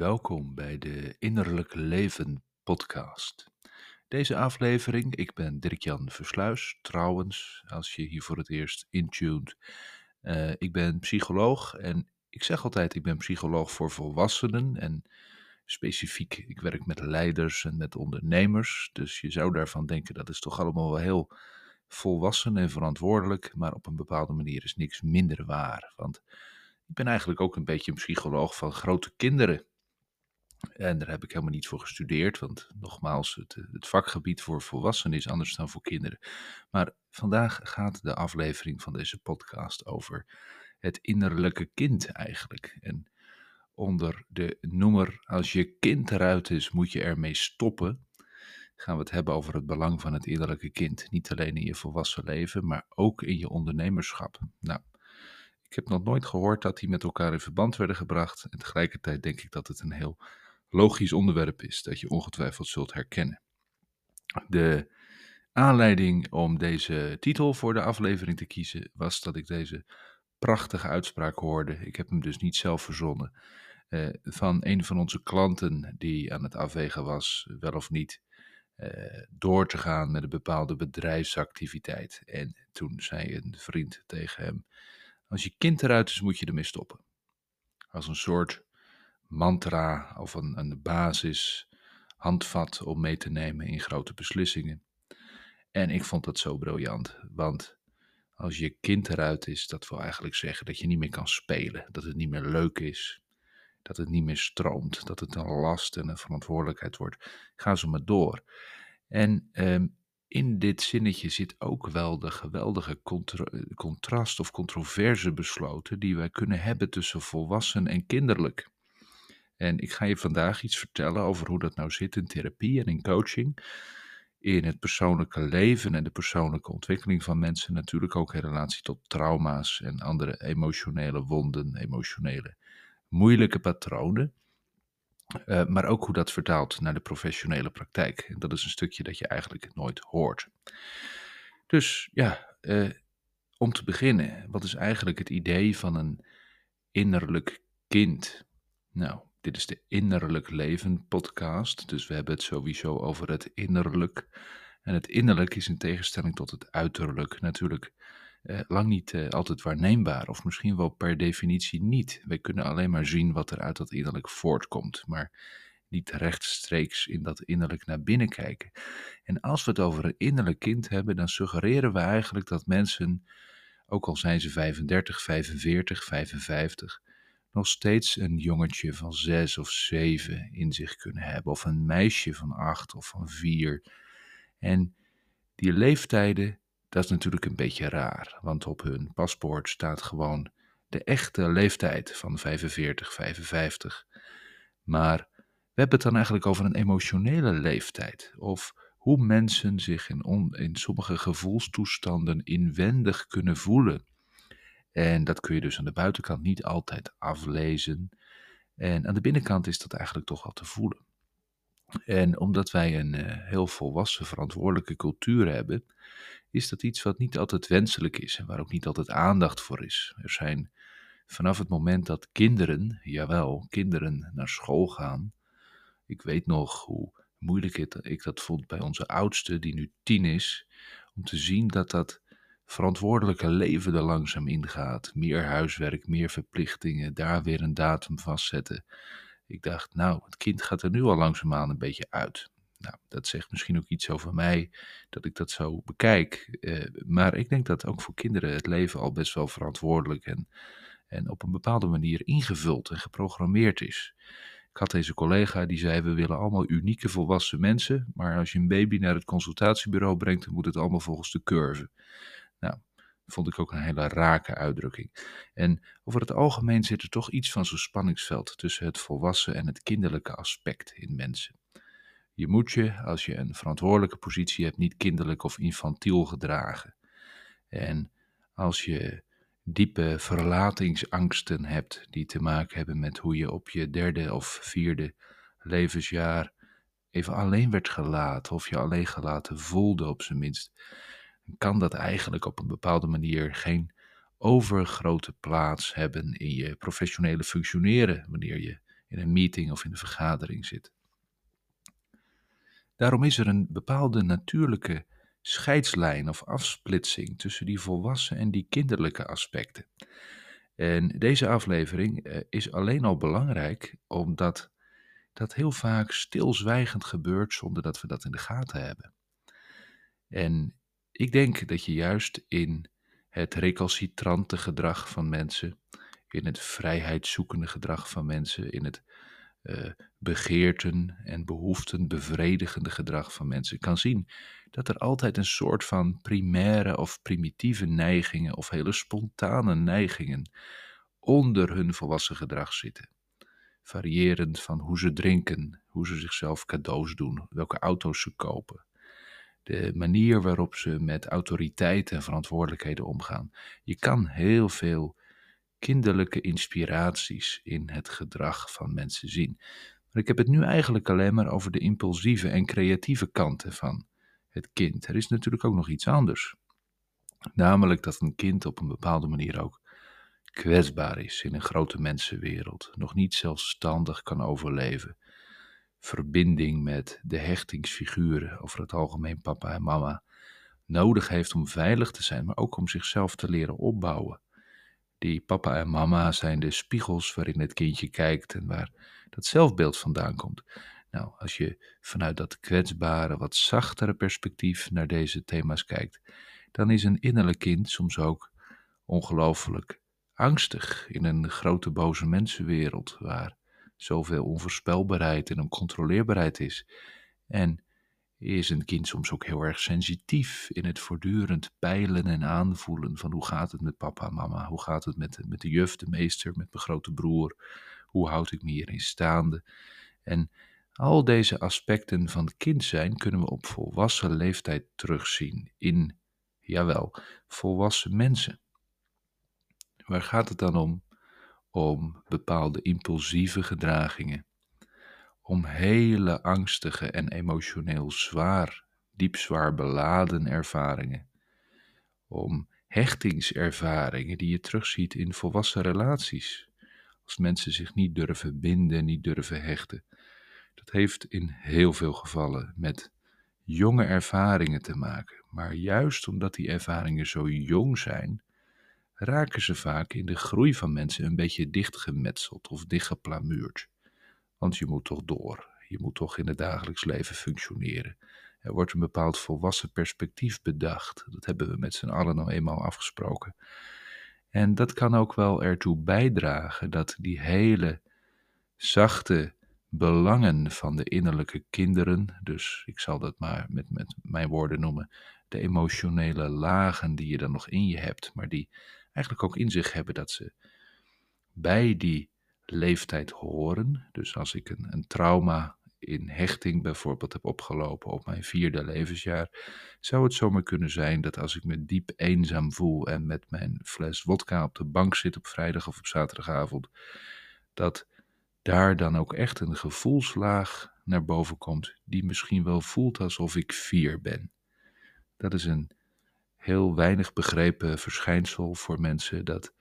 welkom bij de Innerlijk Leven podcast. Deze aflevering, ik ben Dirk-Jan Versluis, trouwens, als je hier voor het eerst intuned. Uh, ik ben psycholoog en ik zeg altijd, ik ben psycholoog voor volwassenen en specifiek, ik werk met leiders en met ondernemers. Dus je zou daarvan denken, dat is toch allemaal wel heel volwassen en verantwoordelijk, maar op een bepaalde manier is niks minder waar. Want ik ben eigenlijk ook een beetje een psycholoog van grote kinderen. En daar heb ik helemaal niet voor gestudeerd, want nogmaals, het, het, vakgebied voor volwassenen is anders dan voor kinderen. Maar vandaag gaat de aflevering van deze podcast over het innerlijke kind eigenlijk. En onder de noemer als je kind eruit is, moet je ermee stoppen. Gaan we het hebben over het belang van het innerlijke kind. Niet alleen in je volwassen leven, maar ook in je ondernemerschap. Nou, ik heb nog nooit gehoord dat die met elkaar in verband werden gebracht. En tegelijkertijd denk ik dat het een heel logisch onderwerp is dat je ongetwijfeld zult herkennen. De aanleiding om deze titel voor de aflevering te kiezen was dat ik deze prachtige uitspraak hoorde. Ik heb hem dus niet zelf verzonnen. Uh, van een van onze klanten die aan het afwegen was, wel of niet, uh, door te gaan met een bepaalde bedrijfsactiviteit. En toen zei een vriend tegen hem: Als je kind eruit is, moet je ermee stoppen. Als een soort mantra of een, een basis handvat om mee te nemen in grote beslissingen. En ik vond dat zo briljant, want als je kind eruit is, dat wil eigenlijk zeggen dat je niet meer kan spelen, dat het niet meer leuk is, dat het niet meer stroomt, dat het een last en een verantwoordelijkheid wordt. Ga zo maar door. En ehm, in dit zinnetje zit ook wel de geweldige contrast of controverse besloten die wij kunnen hebben tussen volwassen en kinderlijk. En ik ga je vandaag iets vertellen over hoe dat nou zit in therapie en in coaching. In het persoonlijke leven en de persoonlijke ontwikkeling van mensen. Natuurlijk ook in relatie tot trauma's en andere emotionele wonden, emotionele moeilijke patronen. Uh, maar ook hoe dat vertaalt naar de professionele praktijk. En dat is een stukje dat je eigenlijk nooit hoort. Dus ja, uh, om te beginnen, wat is eigenlijk het idee van een innerlijk kind? Nou, dit is de Innerlijk Leven podcast, dus we hebben het sowieso over het innerlijk. En het innerlijk is in tegenstelling tot het uiterlijk natuurlijk eh, lang niet eh, altijd waarneembaar, of misschien wel per definitie niet. Wij kunnen alleen maar zien wat er uit dat innerlijk voortkomt, maar niet rechtstreeks in dat innerlijk naar binnen kijken. En als we het over een innerlijk kind hebben, dan suggereren we eigenlijk dat mensen, ook al zijn ze 35, 45, 55, nog steeds een jongetje van zes of zeven in zich kunnen hebben, of een meisje van acht of van vier. En die leeftijden, dat is natuurlijk een beetje raar, want op hun paspoort staat gewoon de echte leeftijd van 45, 55. Maar we hebben het dan eigenlijk over een emotionele leeftijd, of hoe mensen zich in, in sommige gevoelstoestanden inwendig kunnen voelen. En dat kun je dus aan de buitenkant niet altijd aflezen. En aan de binnenkant is dat eigenlijk toch wel te voelen. En omdat wij een uh, heel volwassen, verantwoordelijke cultuur hebben, is dat iets wat niet altijd wenselijk is en waar ook niet altijd aandacht voor is. Er zijn vanaf het moment dat kinderen, jawel, kinderen naar school gaan. Ik weet nog hoe moeilijk ik dat vond bij onze oudste, die nu tien is, om te zien dat dat verantwoordelijke leven er langzaam ingaat. Meer huiswerk, meer verplichtingen, daar weer een datum vastzetten. Ik dacht, nou, het kind gaat er nu al langzaamaan een beetje uit. Nou, dat zegt misschien ook iets over mij, dat ik dat zo bekijk. Eh, maar ik denk dat ook voor kinderen het leven al best wel verantwoordelijk en, en op een bepaalde manier ingevuld en geprogrammeerd is. Ik had deze collega die zei: We willen allemaal unieke volwassen mensen, maar als je een baby naar het consultatiebureau brengt, dan moet het allemaal volgens de curve. Nou, vond ik ook een hele rake uitdrukking. En over het algemeen zit er toch iets van zo'n spanningsveld tussen het volwassen en het kinderlijke aspect in mensen. Je moet je, als je een verantwoordelijke positie hebt, niet kinderlijk of infantiel gedragen. En als je diepe verlatingsangsten hebt die te maken hebben met hoe je op je derde of vierde levensjaar even alleen werd gelaten of je alleen gelaten voelde op zijn minst, kan dat eigenlijk op een bepaalde manier geen overgrote plaats hebben in je professionele functioneren wanneer je in een meeting of in een vergadering zit. Daarom is er een bepaalde natuurlijke scheidslijn of afsplitsing tussen die volwassen en die kinderlijke aspecten. En deze aflevering eh, is alleen al belangrijk omdat dat heel vaak stilzwijgend gebeurt zonder dat we dat in de gaten hebben. En ik denk dat je juist in het recalcitrante gedrag van mensen, in het vrijheidszoekende gedrag van mensen, in het uh, begeerten en behoeften bevredigende gedrag van mensen kan zien dat er altijd een soort van primaire of primitieve neigingen of hele spontane neigingen onder hun volwassen gedrag zitten. Variërend van hoe ze drinken, hoe ze zichzelf cadeaus doen, welke auto's ze kopen, de manier waarop ze met autoriteit en verantwoordelijkheden omgaan. Je kan heel veel kinderlijke inspiraties in het gedrag van mensen zien. Maar ik heb het nu eigenlijk alleen maar over de impulsieve en creatieve kanten van het kind. Er is natuurlijk ook nog iets anders. Namelijk dat een kind op een bepaalde manier ook kwetsbaar is in een grote mensenwereld, nog niet zelfstandig kan overleven, verbinding met de hechtingsfiguren, over het algemeen papa en mama, nodig heeft om veilig te zijn, maar ook om zichzelf te leren opbouwen. Die papa en mama zijn de spiegels waarin het kindje kijkt en waar dat zelfbeeld vandaan komt. Nou, als je vanuit dat kwetsbare, wat zachtere perspectief naar deze thema's kijkt, dan is een innerlijk kind soms ook ongelooflijk angstig in een grote boze mensenwereld waar zoveel onvoorspelbaarheid en oncontroleerbaarheid is. En is een kind soms ook heel erg sensitief in het voortdurend peilen en aanvoelen van hoe gaat het met papa en mama, hoe gaat het met, met de juf, de meester, met mijn grote broer, hoe houd ik me hierin staande. En al deze aspecten van kind zijn kunnen we op volwassen leeftijd terugzien in, jawel, volwassen mensen. Waar gaat het dan om? Om bepaalde impulsieve gedragingen om hele angstige en emotioneel zwaar, diep zwaar beladen ervaringen, om hechtingservaringen die je terugziet in volwassen relaties, als mensen zich niet durven binden, niet durven hechten. Dat heeft in heel veel gevallen met jonge ervaringen te maken, maar juist omdat die ervaringen zo jong zijn, raken ze vaak in de groei van mensen een beetje dichtgemetseld of dichtgeplamuurd. Want je moet toch door. Je moet toch in het dagelijks leven functioneren. Er wordt een bepaald volwassen perspectief bedacht. Dat hebben we met z'n allen nou eenmaal afgesproken. En dat kan ook wel ertoe bijdragen dat die hele zachte belangen van de innerlijke kinderen, dus ik zal dat maar met, met mijn woorden noemen, de emotionele lagen die je dan nog in je hebt, maar die eigenlijk ook in zich hebben dat ze bij die leeftijd horen. Dus als ik een, een trauma in hechting bijvoorbeeld heb opgelopen op mijn vierde levensjaar, zou het zomaar kunnen zijn dat als ik me diep eenzaam voel en met mijn fles wodka op de bank zit op vrijdag of op zaterdagavond, dat daar dan ook echt een gevoelslaag naar boven komt die misschien wel voelt alsof ik vier ben. Dat is een heel weinig begrepen verschijnsel voor mensen dat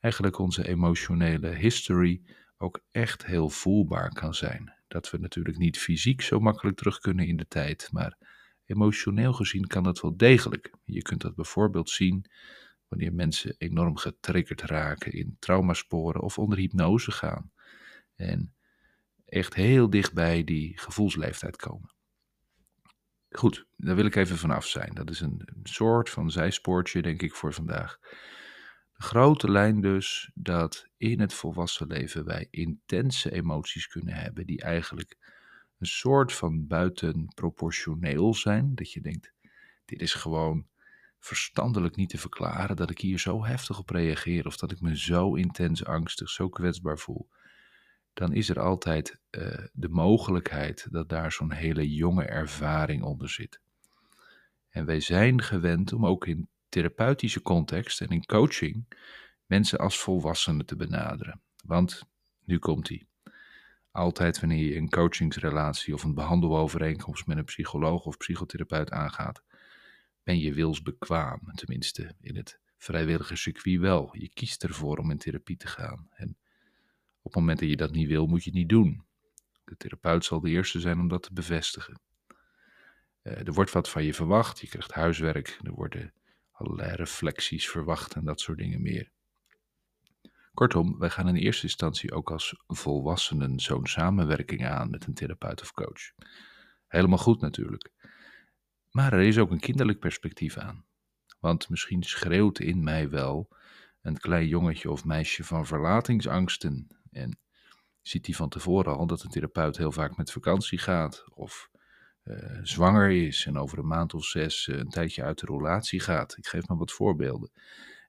eigenlijk onze emotionele history ook echt heel voelbaar kan zijn. Dat we natuurlijk niet fysiek zo makkelijk terug kunnen in de tijd, maar emotioneel gezien kan dat wel degelijk. Je kunt dat bijvoorbeeld zien wanneer mensen enorm getriggerd raken in traumasporen of onder hypnose gaan. En echt heel dichtbij die gevoelsleeftijd komen. Goed, daar wil ik even vanaf zijn. Dat is een, soort van zijspoortje, denk ik, voor vandaag grote lijn dus dat in het volwassen leven wij intense emoties kunnen hebben die eigenlijk een soort van buitenproportioneel zijn. Dat je denkt, dit is gewoon verstandelijk niet te verklaren dat ik hier zo heftig op reageer of dat ik me zo intens angstig, zo kwetsbaar voel. Dan is er altijd uh, de mogelijkheid dat daar zo'n hele jonge ervaring onder zit. En wij zijn gewend om ook in therapeutische context en in coaching mensen als volwassenen te benaderen. Want, nu komt hij. Altijd wanneer je een coachingsrelatie of een behandelovereenkomst met een psycholoog of psychotherapeut aangaat, ben je wilsbekwaam, tenminste in het vrijwillige circuit wel. Je kiest ervoor om in therapie te gaan. En Op het moment dat je dat niet wil, moet je het niet doen. De therapeut zal de eerste zijn om dat te bevestigen. Uh, er wordt wat van je verwacht, je krijgt huiswerk, er worden allerlei reflecties verwacht en dat soort dingen meer. Kortom, wij gaan in eerste instantie ook als volwassenen zo'n samenwerking aan met een therapeut of coach. Helemaal goed natuurlijk. Maar er is ook een kinderlijk perspectief aan. Want misschien schreeuwt in mij wel een klein jongetje of meisje van verlatingsangsten. En ziet hij van tevoren al dat een therapeut heel vaak met vakantie gaat. Of uh, zwanger is en over een maand of zes uh, een tijdje uit de relatie gaat. Ik geef maar wat voorbeelden.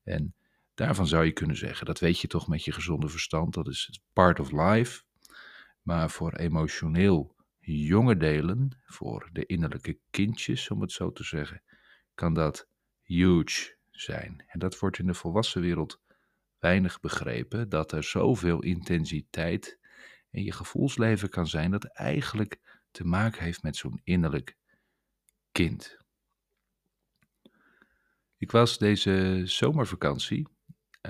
En daarvan zou je kunnen zeggen, dat weet je toch met je gezonde verstand, dat is part of life. Maar voor emotioneel jonge delen, voor de innerlijke kindjes, om het zo te zeggen, kan dat huge zijn. En dat wordt in de volwassen wereld weinig begrepen, dat er zoveel intensiteit in je gevoelsleven kan zijn, dat eigenlijk te maken heeft met zo'n innerlijk kind. Ik was deze zomervakantie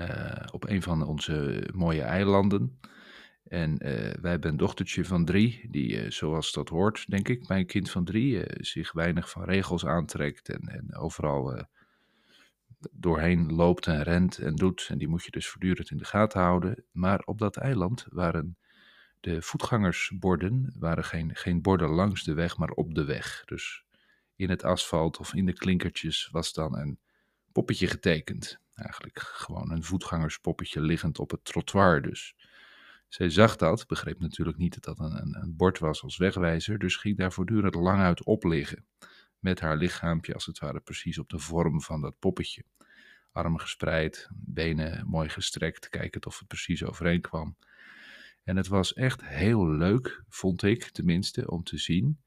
uh, op een van onze mooie eilanden. En uh, wij hebben een dochtertje van drie, die, uh, zoals dat hoort, denk ik, mijn kind van drie, zich weinig van regels aantrekt en, en overal doorheen loopt en rent en doet. En die moet je dus voortdurend in de gaten houden. Maar op dat eiland waren de voetgangersborden, waren geen, geen borden langs de weg, maar op de weg. Dus in het asfalt of in de klinkertjes was dan een poppetje getekend. Eigenlijk gewoon een voetgangerspoppetje liggend op het trottoir dus. Zij zag dat, begreep natuurlijk niet dat dat een, een, een bord was als wegwijzer, dus ging daar voortdurend lang uit op liggen. Met haar lichaampje als het ware precies op de vorm van dat poppetje. Armen gespreid, benen mooi gestrekt, kijken of het precies overeen kwam. En het was echt heel leuk, vond ik tenminste, om te zien.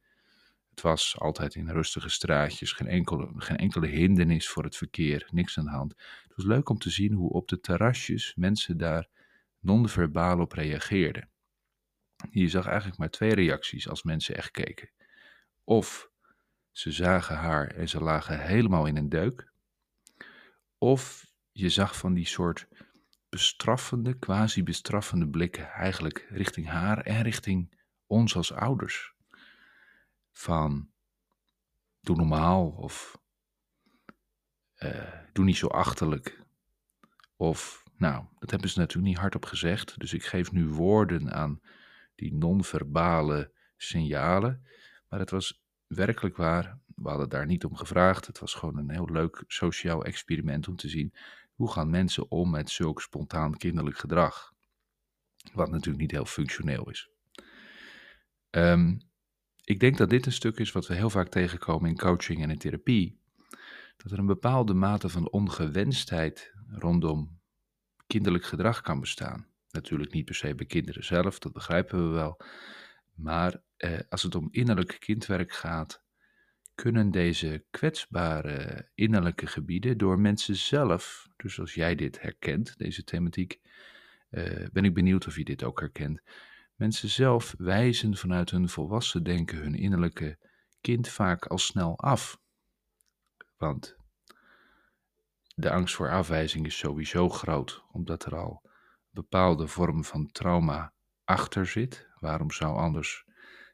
Het was altijd in rustige straatjes, geen enkele, geen enkele hindernis voor het verkeer, niks aan de hand. Het was leuk om te zien hoe op de terrasjes mensen daar non-verbaal op reageerden. Je zag eigenlijk maar twee reacties als mensen echt keken. Of ze zagen haar en ze lagen helemaal in een deuk. Of je zag van die soort bestraffende, quasi-bestraffende blikken eigenlijk richting haar en richting ons als ouders. Van doe normaal of uh, doe niet zo achterlijk. Of, nou, dat hebben ze natuurlijk niet hardop gezegd, dus ik geef nu woorden aan die non-verbale signalen. Maar het was werkelijk waar, we hadden daar niet om gevraagd. Het was gewoon een heel leuk sociaal experiment om te zien hoe gaan mensen om met zulk spontaan kinderlijk gedrag? Wat natuurlijk niet heel functioneel is. Um, ik denk dat dit een stuk is wat we heel vaak tegenkomen in coaching en in therapie. Dat er een bepaalde mate van ongewenstheid rondom kinderlijk gedrag kan bestaan. Natuurlijk niet per se bij kinderen zelf, dat begrijpen we wel. Maar eh, als het om innerlijk kindwerk gaat, kunnen deze kwetsbare innerlijke gebieden door mensen zelf, dus als jij dit herkent, deze thematiek, uh, ben ik benieuwd of je dit ook herkent. Mensen zelf wijzen vanuit hun volwassen denken hun innerlijke kind vaak al snel af. Want de angst voor afwijzing is sowieso groot, omdat er al een bepaalde vorm van trauma achter zit. Waarom zou anders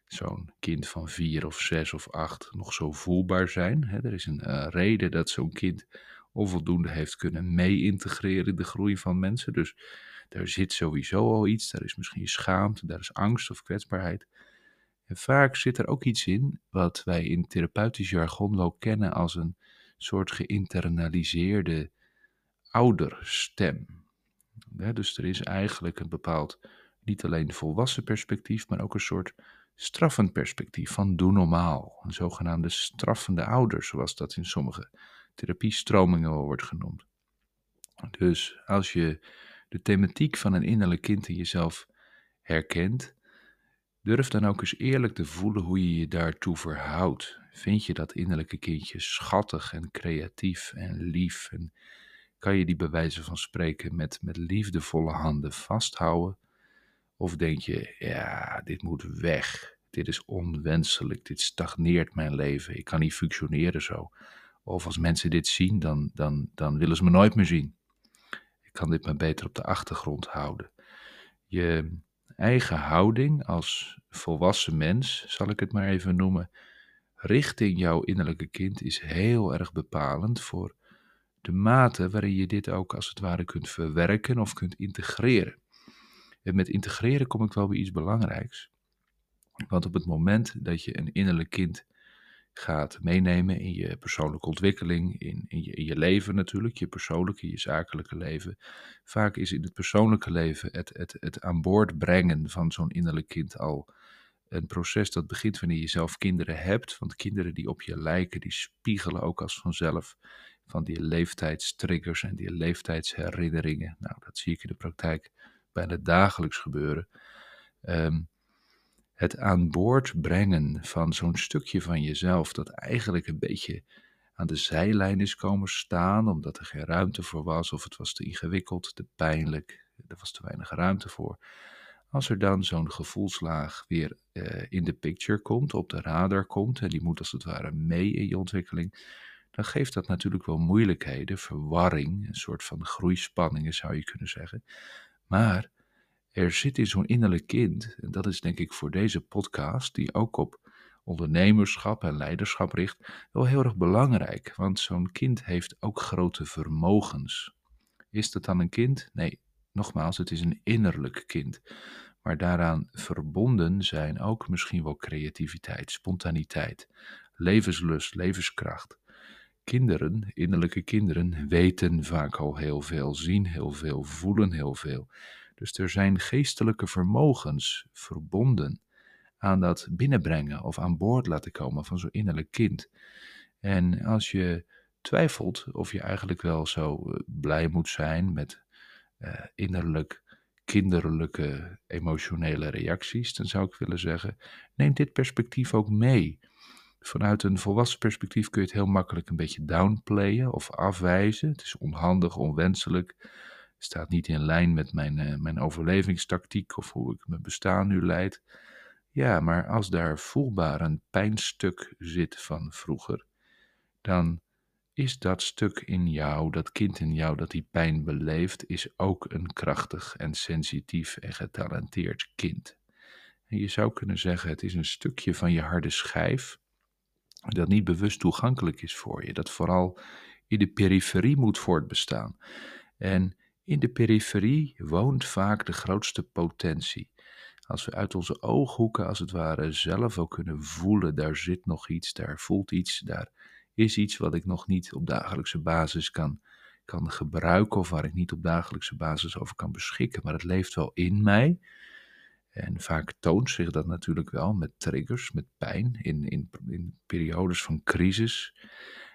zo'n kind van vier of zes of acht nog zo voelbaar zijn. er is een uh, reden dat zo'n kind onvoldoende heeft kunnen mee-integreren in de groei van mensen. Dus daar zit sowieso al iets. Daar is misschien schaamte, daar is angst of kwetsbaarheid. En vaak zit er ook iets in wat wij in therapeutisch jargon wel kennen als een soort geïnternaliseerde ouderstem. dus er is eigenlijk een bepaald, niet alleen volwassen perspectief, maar ook een soort straffend perspectief van doe normaal. Een zogenaamde straffende ouder, zoals dat in sommige therapiestromingen wordt genoemd. Dus als je de thematiek van een innerlijk kind in jezelf herkent, durf dan ook eens eerlijk te voelen hoe je je daartoe verhoudt. Vind je dat innerlijke kindje schattig en creatief en lief? En kan je die bij wijze van spreken met, met liefdevolle handen vasthouden? Of denk je, ja, dit moet weg. Dit is onwenselijk. Dit stagneert mijn leven. Ik kan niet functioneren zo. Of als mensen dit zien, dan, dan, dan willen ze me nooit meer zien. Ik kan dit maar beter op de achtergrond houden. Je eigen houding als volwassen mens, zal ik het maar even noemen, richting jouw innerlijke kind is heel erg bepalend voor de mate waarin je dit ook als het ware kunt verwerken of kunt integreren. En met integreren kom ik wel bij iets belangrijks. Want op het moment dat je een innerlijk kind gaat meenemen in je persoonlijke ontwikkeling, in, in je leven natuurlijk, je persoonlijke, je zakelijke leven. Vaak is in het persoonlijke leven het, het, het aan boord brengen van zo'n innerlijk kind al een proces dat begint wanneer je zelf kinderen hebt. Want kinderen die op je lijken, die spiegelen ook als vanzelf van die leeftijdstriggers en die leeftijdsherinneringen. Nou, dat zie ik in de praktijk bijna dagelijks gebeuren. Um, het aan boord brengen van zo'n stukje van jezelf dat eigenlijk een beetje aan de zijlijn is komen staan, omdat er geen ruimte voor was, of het was te ingewikkeld, te pijnlijk, er was te weinig ruimte voor. Als er dan zo'n gevoelslaag weer uh, in de picture komt, op de radar komt, en die moet als het ware mee in je ontwikkeling, dan geeft dat natuurlijk wel moeilijkheden, verwarring, een soort van groeispanningen zou je kunnen zeggen. Maar er zit in zo'n innerlijk kind, en dat is denk ik voor deze podcast, die ook op ondernemerschap en leiderschap richt, wel heel erg belangrijk. Want zo'n kind heeft ook grote vermogens. Is dat dan een kind? Nee, nogmaals, het is een innerlijk kind. Maar daaraan verbonden zijn ook misschien wel creativiteit, spontaniteit, levenslust, levenskracht. Kinderen, innerlijke kinderen, weten vaak al heel veel, zien heel veel, voelen heel veel. Dus er zijn geestelijke vermogens verbonden aan dat binnenbrengen of aan boord laten komen van zo'n innerlijk kind. En als je twijfelt of je eigenlijk wel zo eh, blij moet zijn met uh, innerlijk kinderlijke emotionele reacties, dan zou ik willen zeggen: neem dit perspectief ook mee. Vanuit een volwassen perspectief kun je het heel makkelijk een beetje downplayen of afwijzen. Het is onhandig, onwenselijk staat niet in lijn met mijn, uh, mijn overlevingstactiek of hoe ik mijn bestaan nu leid. Ja, maar als daar voelbaar een pijnstuk zit van vroeger, dan is dat stuk in jou, dat kind in jou dat die pijn beleeft, is ook een krachtig en sensitief en getalenteerd kind. En je zou kunnen zeggen, het is een stukje van je harde schijf dat niet bewust toegankelijk is voor je, dat vooral in de periferie moet voortbestaan. En in de periferie woont vaak de grootste potentie. Als we uit onze ooghoeken als het ware zelf ook kunnen voelen, daar zit nog iets, daar voelt iets, daar is iets wat ik nog niet op dagelijkse basis kan, kan gebruiken of waar ik niet op dagelijkse basis over kan beschikken, maar het leeft wel in mij. En vaak toont zich dat natuurlijk wel met triggers, met pijn, in, in, in periodes van crisis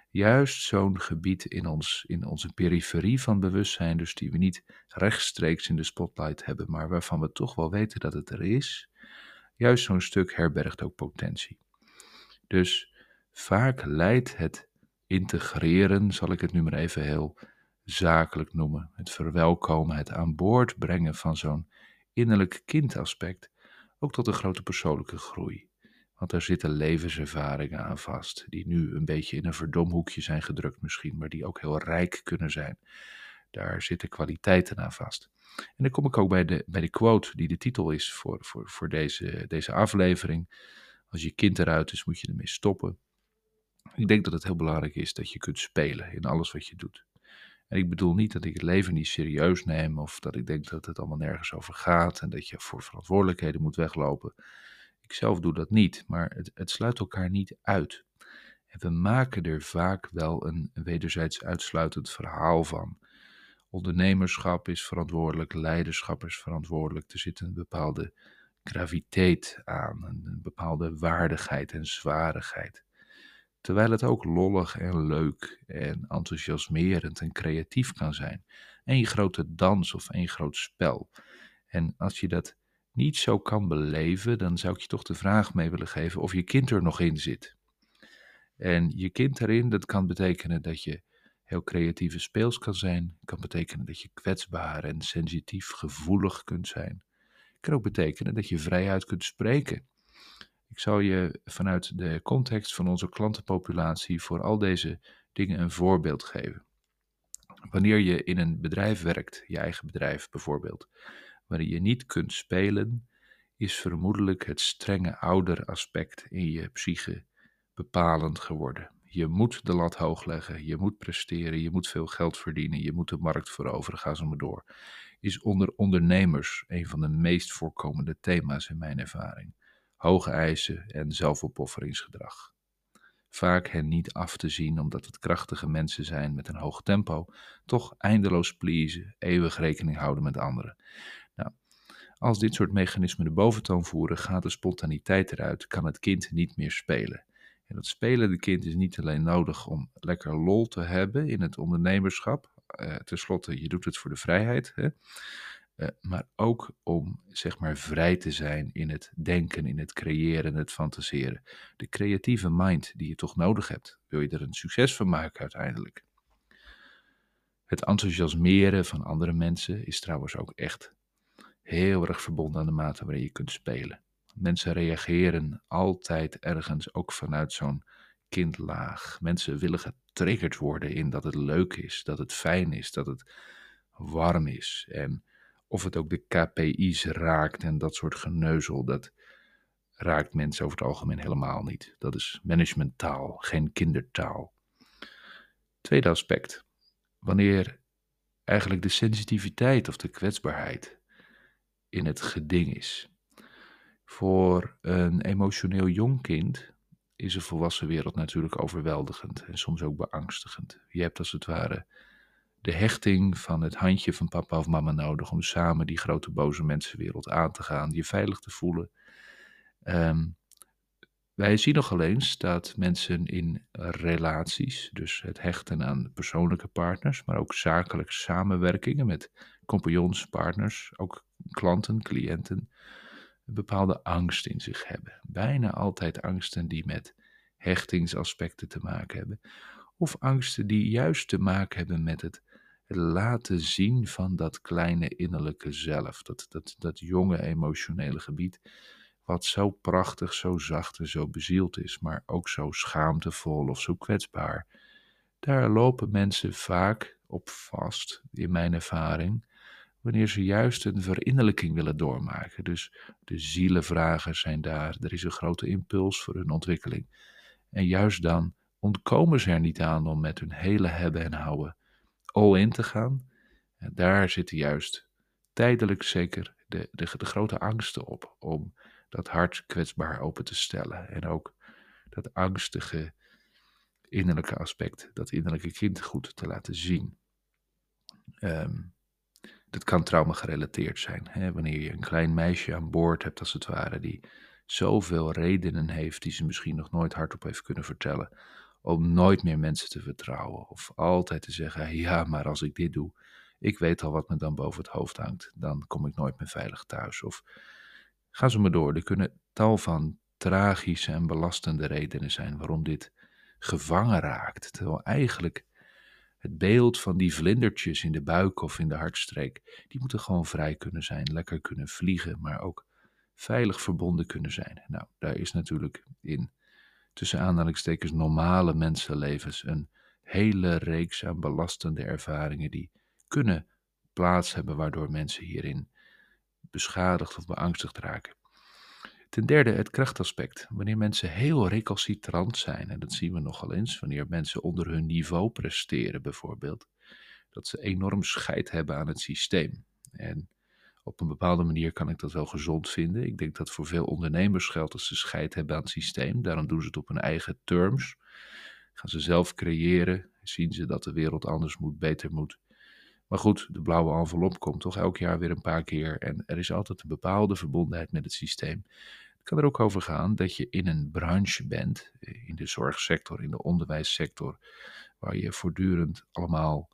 juist zo'n gebied in, ons, in onze periferie van bewustzijn, dus die we niet rechtstreeks in de spotlight hebben, maar waarvan we toch wel weten dat het er is, juist zo'n stuk herbergt ook potentie. Dus vaak leidt het integreren, zal ik het nu maar even heel zakelijk noemen, het verwelkomen, het aan boord brengen van zo'n innerlijk kindaspect, ook tot een grote persoonlijke groei. Want daar zitten levenservaringen aan vast, die nu een beetje in een verdomhoekje zijn gedrukt misschien, maar die ook heel rijk kunnen zijn. Daar zitten kwaliteiten aan vast. En dan kom ik ook bij de, bij de quote die de titel is voor, voor, voor deze, deze aflevering. Als je kind eruit is, moet je ermee stoppen. Ik denk dat het heel belangrijk is dat je kunt spelen in alles wat je doet. En ik bedoel niet dat ik het leven niet serieus neem of dat ik denk dat het allemaal nergens over gaat en dat je voor verantwoordelijkheden moet weglopen. Ik zelf doe dat niet, maar het, het sluit elkaar niet uit. En we maken er vaak wel een wederzijds uitsluitend verhaal van. Ondernemerschap is verantwoordelijk, leiderschap is verantwoordelijk. Er zit een bepaalde graviteit aan, een bepaalde waardigheid en zwarigheid. Terwijl het ook lollig en leuk en enthousiasmerend en creatief kan zijn. Eén grote dans of één groot spel. En als je dat niet zo kan beleven, dan zou ik je toch de vraag mee willen geven of je kind er nog in zit. En je kind erin, dat kan betekenen dat je heel creatieve speels kan zijn. kan betekenen dat je kwetsbaar en sensitief gevoelig kunt zijn. kan ook betekenen dat je vrijuit kunt spreken. Ik zal je vanuit de context van onze klantenpopulatie voor al deze dingen een voorbeeld geven. Wanneer je in een bedrijf werkt, je eigen bedrijf bijvoorbeeld, waarin je niet kunt spelen, is vermoedelijk het strenge ouderaspect in je psyche bepalend geworden. Je moet de lat hoog leggen, je moet presteren, je moet veel geld verdienen, je moet de markt veroveren, ga zo maar door. Is onder ondernemers een van de meest voorkomende thema's in mijn ervaring. Hoge eisen en zelfopofferingsgedrag. Vaak hen niet af te zien omdat het krachtige mensen zijn met een hoog tempo, toch eindeloos pleasen, eeuwig rekening houden met anderen. Nou, als dit soort mechanismen de boventoon voeren, gaat de spontaniteit eruit, kan het kind niet meer spelen. En dat spelende kind is niet alleen nodig om lekker lol te hebben in het ondernemerschap. Uh, Ten slotte, je doet het voor de vrijheid. Hè? Uh, maar ook om zeg maar vrij te zijn in het denken, in het creëren, het fantaseren. De creatieve mind die je toch nodig hebt, wil je er een succes van maken uiteindelijk. Het enthousiasmeren van andere mensen is trouwens ook echt heel erg verbonden aan de mate waarin je kunt spelen. Mensen reageren altijd ergens ook vanuit zo'n kindlaag. Mensen willen getriggerd worden in dat het leuk is, dat het fijn is, dat het warm is. En of het ook de KPI's raakt en dat soort geneuzel, dat raakt mensen over het algemeen helemaal niet. Dat is managementtaal, geen kindertaal. Tweede aspect. Wanneer eigenlijk de sensitiviteit of de kwetsbaarheid in het geding is. Voor een emotioneel jong kind is de volwassen wereld natuurlijk overweldigend en soms ook beangstigend. Je hebt als het ware de hechting van het handje van papa of mama nodig om samen die grote boze mensenwereld aan te gaan, je veilig te voelen. Um, wij zien nogal eens dat mensen in relaties, dus het hechten aan persoonlijke partners, maar ook zakelijke samenwerkingen met compagnons, partners, ook klanten, cliënten, een bepaalde angst in zich hebben. Bijna altijd angsten die met hechtingsaspecten te maken hebben. Of angsten die juist te maken hebben met het laten zien van dat kleine innerlijke zelf, dat, dat, dat jonge emotionele gebied, wat zo prachtig, zo zacht en zo bezield is, maar ook zo schaamtevol of zo kwetsbaar. Daar lopen mensen vaak op vast, in mijn ervaring, wanneer ze juist een verinnerlijking willen doormaken. Dus de zielenvragers zijn daar, er is een grote impuls voor hun ontwikkeling. En juist dan ontkomen ze er niet aan om met hun hele hebben en houden all in te gaan. Daar zitten juist tijdelijk zeker de, de, de grote angsten op om dat hart kwetsbaar open te stellen. En ook dat angstige innerlijke aspect, dat innerlijke kind goed te laten zien. Um, dat kan trauma gerelateerd zijn. Hè? Wanneer je een klein meisje aan boord hebt, als het ware, die zoveel redenen heeft die ze misschien nog nooit hardop heeft kunnen vertellen, om nooit meer mensen te vertrouwen. Of altijd te zeggen: ja, maar als ik dit doe, ik weet al wat me dan boven het hoofd hangt, dan kom ik nooit meer veilig thuis. Of ga zo maar door. Er kunnen tal van tragische en belastende redenen zijn waarom dit gevangen raakt. Terwijl eigenlijk het beeld van die vlindertjes in de buik of in de hartstreek, die moeten gewoon vrij kunnen zijn, lekker kunnen vliegen, maar ook veilig verbonden kunnen zijn. Nou, daar is natuurlijk in tussen aanhalingstekens normale mensenlevens een hele reeks aan belastende ervaringen die kunnen plaats hebben waardoor mensen hierin beschadigd of beangstigd raken. Ten derde het krachtaspect. Wanneer mensen heel recalcitrant zijn, en dat zien we nogal eens, wanneer mensen onder hun niveau presteren bijvoorbeeld, dat ze enorm scheid hebben aan het systeem. En op een bepaalde manier kan ik dat wel gezond vinden. Ik denk dat voor veel ondernemers geldt dat ze scheid hebben aan het systeem. Daarom doen ze het op hun eigen terms. Gaan ze zelf creëren, zien ze dat de wereld anders moet, beter moet. Maar goed, de blauwe envelop komt toch elk jaar weer een paar keer en er is altijd een bepaalde verbondenheid met het systeem. Het kan er ook over gaan dat je in een branche bent, in de zorgsector, in de onderwijssector, waar je voortdurend allemaal,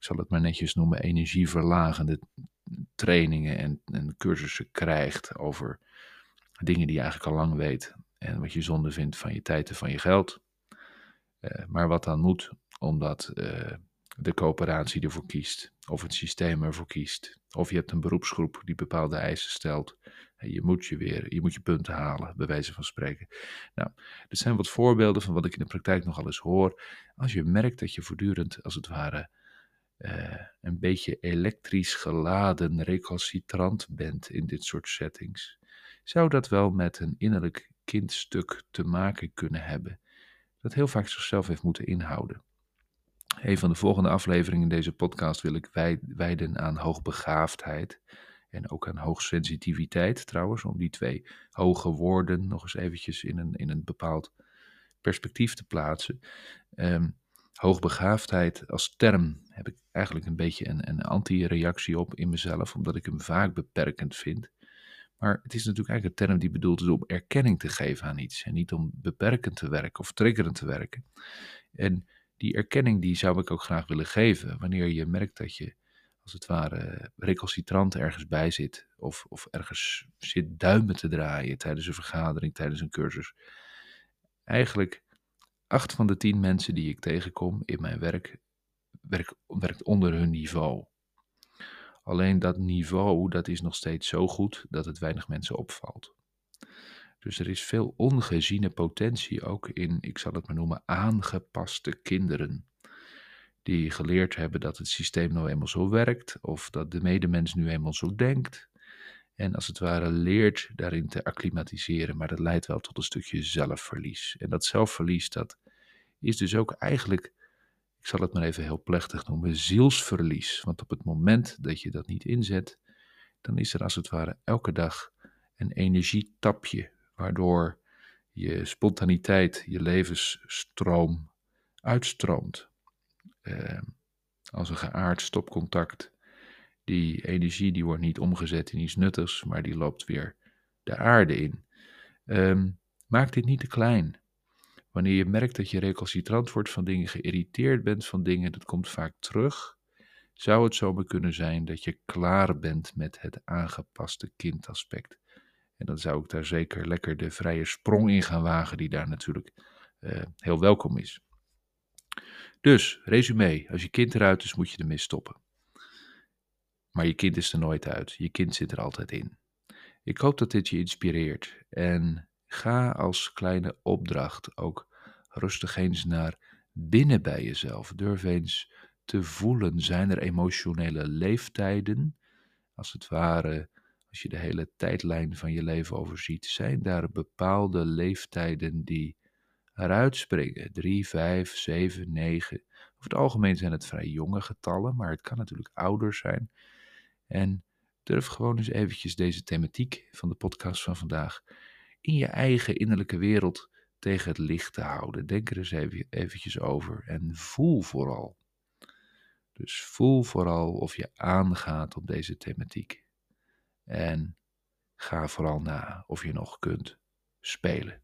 ik zal het maar netjes noemen, energieverlagende trainingen en, en cursussen krijgt over dingen die je eigenlijk al lang weet en wat je zonde vindt van je tijd en van je geld. Uh, maar wat dan moet, omdat uh, de coöperatie ervoor kiest, of het systeem ervoor kiest, of je hebt een beroepsgroep die bepaalde eisen stelt. En je moet je weer, je moet je punten halen, bij wijze van spreken. Nou, dit zijn wat voorbeelden van wat ik in de praktijk nogal eens hoor. Als je merkt dat je voortdurend, als het ware, een beetje elektrisch geladen recalcitrant bent in dit soort settings, zou dat wel met een innerlijk kindstuk te maken kunnen hebben, dat heel vaak zichzelf heeft moeten inhouden. Een van de volgende afleveringen in deze podcast wil ik wijden aan hoogbegaafdheid en ook aan hoogsensitiviteit trouwens, om die twee hoge woorden nog eens eventjes in een, in een bepaald perspectief te plaatsen. Um, hoogbegaafdheid als term heb ik eigenlijk een beetje een, een anti-reactie op in mezelf, omdat ik hem vaak beperkend vind. Maar het is natuurlijk eigenlijk een term die bedoeld is om erkenning te geven aan iets en niet om beperkend te werken of triggerend te werken. En die erkenning die zou ik ook graag willen geven wanneer je merkt dat je als het ware recalcitrant ergens bij zit of, of ergens zit duimen te draaien tijdens een vergadering, tijdens een cursus. Eigenlijk acht van de tien mensen die ik tegenkom in mijn werk, werk werkt onder hun niveau. Alleen dat niveau, dat is nog steeds zo goed dat het weinig mensen opvalt. Dus er is veel ongeziene potentie ook in, ik zal het maar noemen, aangepaste kinderen. Die geleerd hebben dat het systeem nou eenmaal zo werkt, of dat de medemens nu eenmaal zo denkt. En als het ware leert daarin te acclimatiseren, maar dat leidt wel tot een stukje zelfverlies. En dat zelfverlies, dat is dus ook eigenlijk, ik zal het maar even heel plechtig noemen, zielsverlies. Want op het moment dat je dat niet inzet, dan is er als het ware elke dag een energietapje waardoor je spontaniteit, je levensstroom uitstroomt. Eh, als een geaard stopcontact. Die energie die wordt niet omgezet in iets nuttigs, maar die loopt weer de aarde in. Um, maak dit niet te klein. Wanneer je merkt dat je recalcitrant wordt van dingen, geïrriteerd bent van dingen, dat komt vaak terug. Zou het zomaar kunnen zijn dat je klaar bent met het aangepaste kindaspect? En dan zou ik daar zeker lekker de vrije sprong in gaan wagen, die daar natuurlijk uh, heel welkom is. Dus, resume, als je kind eruit is, moet je ermee stoppen. Maar je kind is er nooit uit, je kind zit er altijd in. Ik hoop dat dit je inspireert en ga als kleine opdracht ook rustig eens naar binnen bij jezelf. Durf eens te voelen, zijn er emotionele leeftijden, als het ware als je de hele tijdlijn van je leven overziet, zijn daar bepaalde leeftijden die eruit springen. 3, 5, 7, 9. Over het algemeen zijn het vrij jonge getallen, maar het kan natuurlijk ouder zijn. En durf gewoon eens eventjes deze thematiek van de podcast van vandaag in je eigen innerlijke wereld tegen het licht te houden. Denk er eens even, eventjes over en voel vooral. Dus voel vooral of je aangaat op deze thematiek. En ga vooral na of je nog kunt spelen.